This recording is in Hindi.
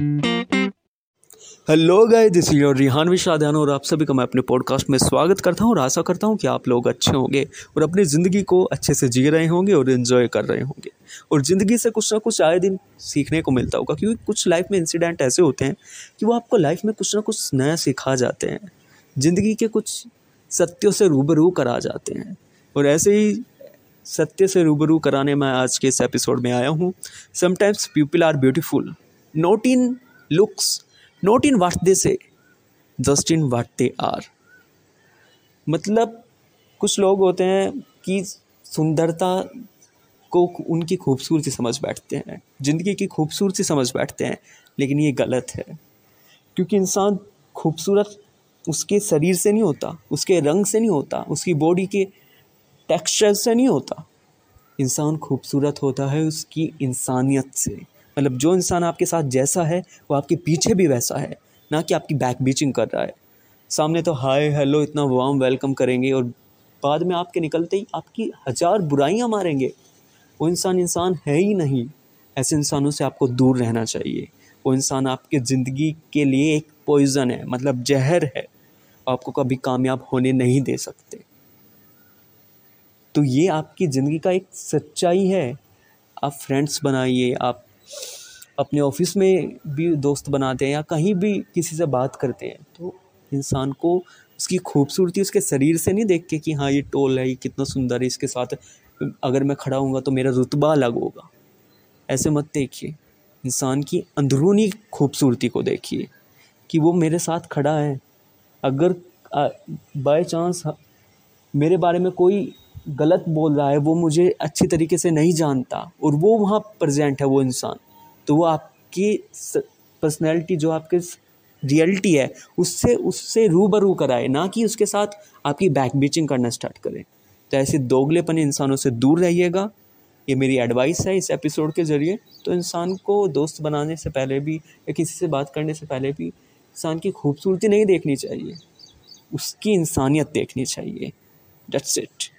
Hello guys this is your Rihan Vishadan और आप सभी का मैं अपने पॉडकास्ट में स्वागत करता हूँ और आशा करता हूँ कि आप लोग अच्छे होंगे और अपनी ज़िंदगी को अच्छे से जी रहे होंगे और इन्जॉय कर रहे होंगे। और ज़िंदगी से कुछ ना कुछ आए दिन सीखने को मिलता होगा क्योंकि कुछ लाइफ में इंसिडेंट ऐसे होते हैं कि वो आपको लाइफ में कुछ ना कुछ नया सिखा जाते हैं। ज़िंदगी के कुछ सत्यों से रूबरू करा जाते हैं। और ऐसे ही सत्य से रूबरू कराने में आज के इस एपिसोड में आया हूँ। Sometimes people are beautiful not in looks not in what they say just in watt they are. मतलब कुछ लोग होते हैं कि सुंदरता को उनकी खूबसूरती समझ बैठते हैं, ज़िंदगी की खूबसूरती समझ बैठते हैं, लेकिन ये गलत है। क्योंकि इंसान खूबसूरत उसके शरीर से नहीं होता, उसके रंग से नहीं होता, उसकी बॉडी के टेक्सचर से नहीं होता। इंसान खूबसूरत होता है उसकी इंसानियत से। मतलब जो इंसान आपके साथ जैसा है, वो आपके पीछे भी वैसा है, ना कि आपकी बैक बीचिंग कर रहा है। सामने तो हाय हेलो इतना वार्म वेलकम करेंगे और बाद में आपके निकलते ही आपकी हज़ार बुराइयाँ मारेंगे। वो इंसान इंसान है ही नहीं। ऐसे इंसानों से आपको दूर रहना चाहिए। वो इंसान आपके ज़िंदगी के लिए एक पॉइज़न है मतलब जहर है। आपको कभी कामयाब होने नहीं दे सकते। तो ये आपकी ज़िंदगी का एक सच्चाई है। आप फ्रेंड्स बनाइए, आप अपने ऑफ़िस में भी दोस्त बनाते हैं या कहीं भी किसी से बात करते हैं तो इंसान को उसकी खूबसूरती उसके शरीर से नहीं देख के कि हाँ ये टोल है, ये कितना सुंदर है, इसके साथ अगर मैं खड़ा हूँगा तो मेरा रुतबा अलग होगा। ऐसे मत देखिए। इंसान की अंदरूनी खूबसूरती को देखिए कि वो मेरे साथ खड़ा है। अगर बाय चांस मेरे बारे में कोई गलत बोल रहा है, वो मुझे अच्छी तरीके से नहीं जानता और वो वहाँ प्रजेंट है, वो इंसान। तो वो आपकी पर्सनैलिटी जो आपके रियलिटी है, उससे उससे रूबरू कराए, ना कि उसके साथ आपकी बैक बीचिंग करना स्टार्ट करें। तो ऐसे दोगलेपन इंसानों से दूर रहिएगा। ये मेरी एडवाइस है इस एपिसोड के ज़रिए। तो इंसान को दोस्त बनाने से पहले भी या किसी से बात करने से पहले भी इंसान की खूबसूरती नहीं देखनी चाहिए। उसकी इंसानियत देखनी चाहिए। That's it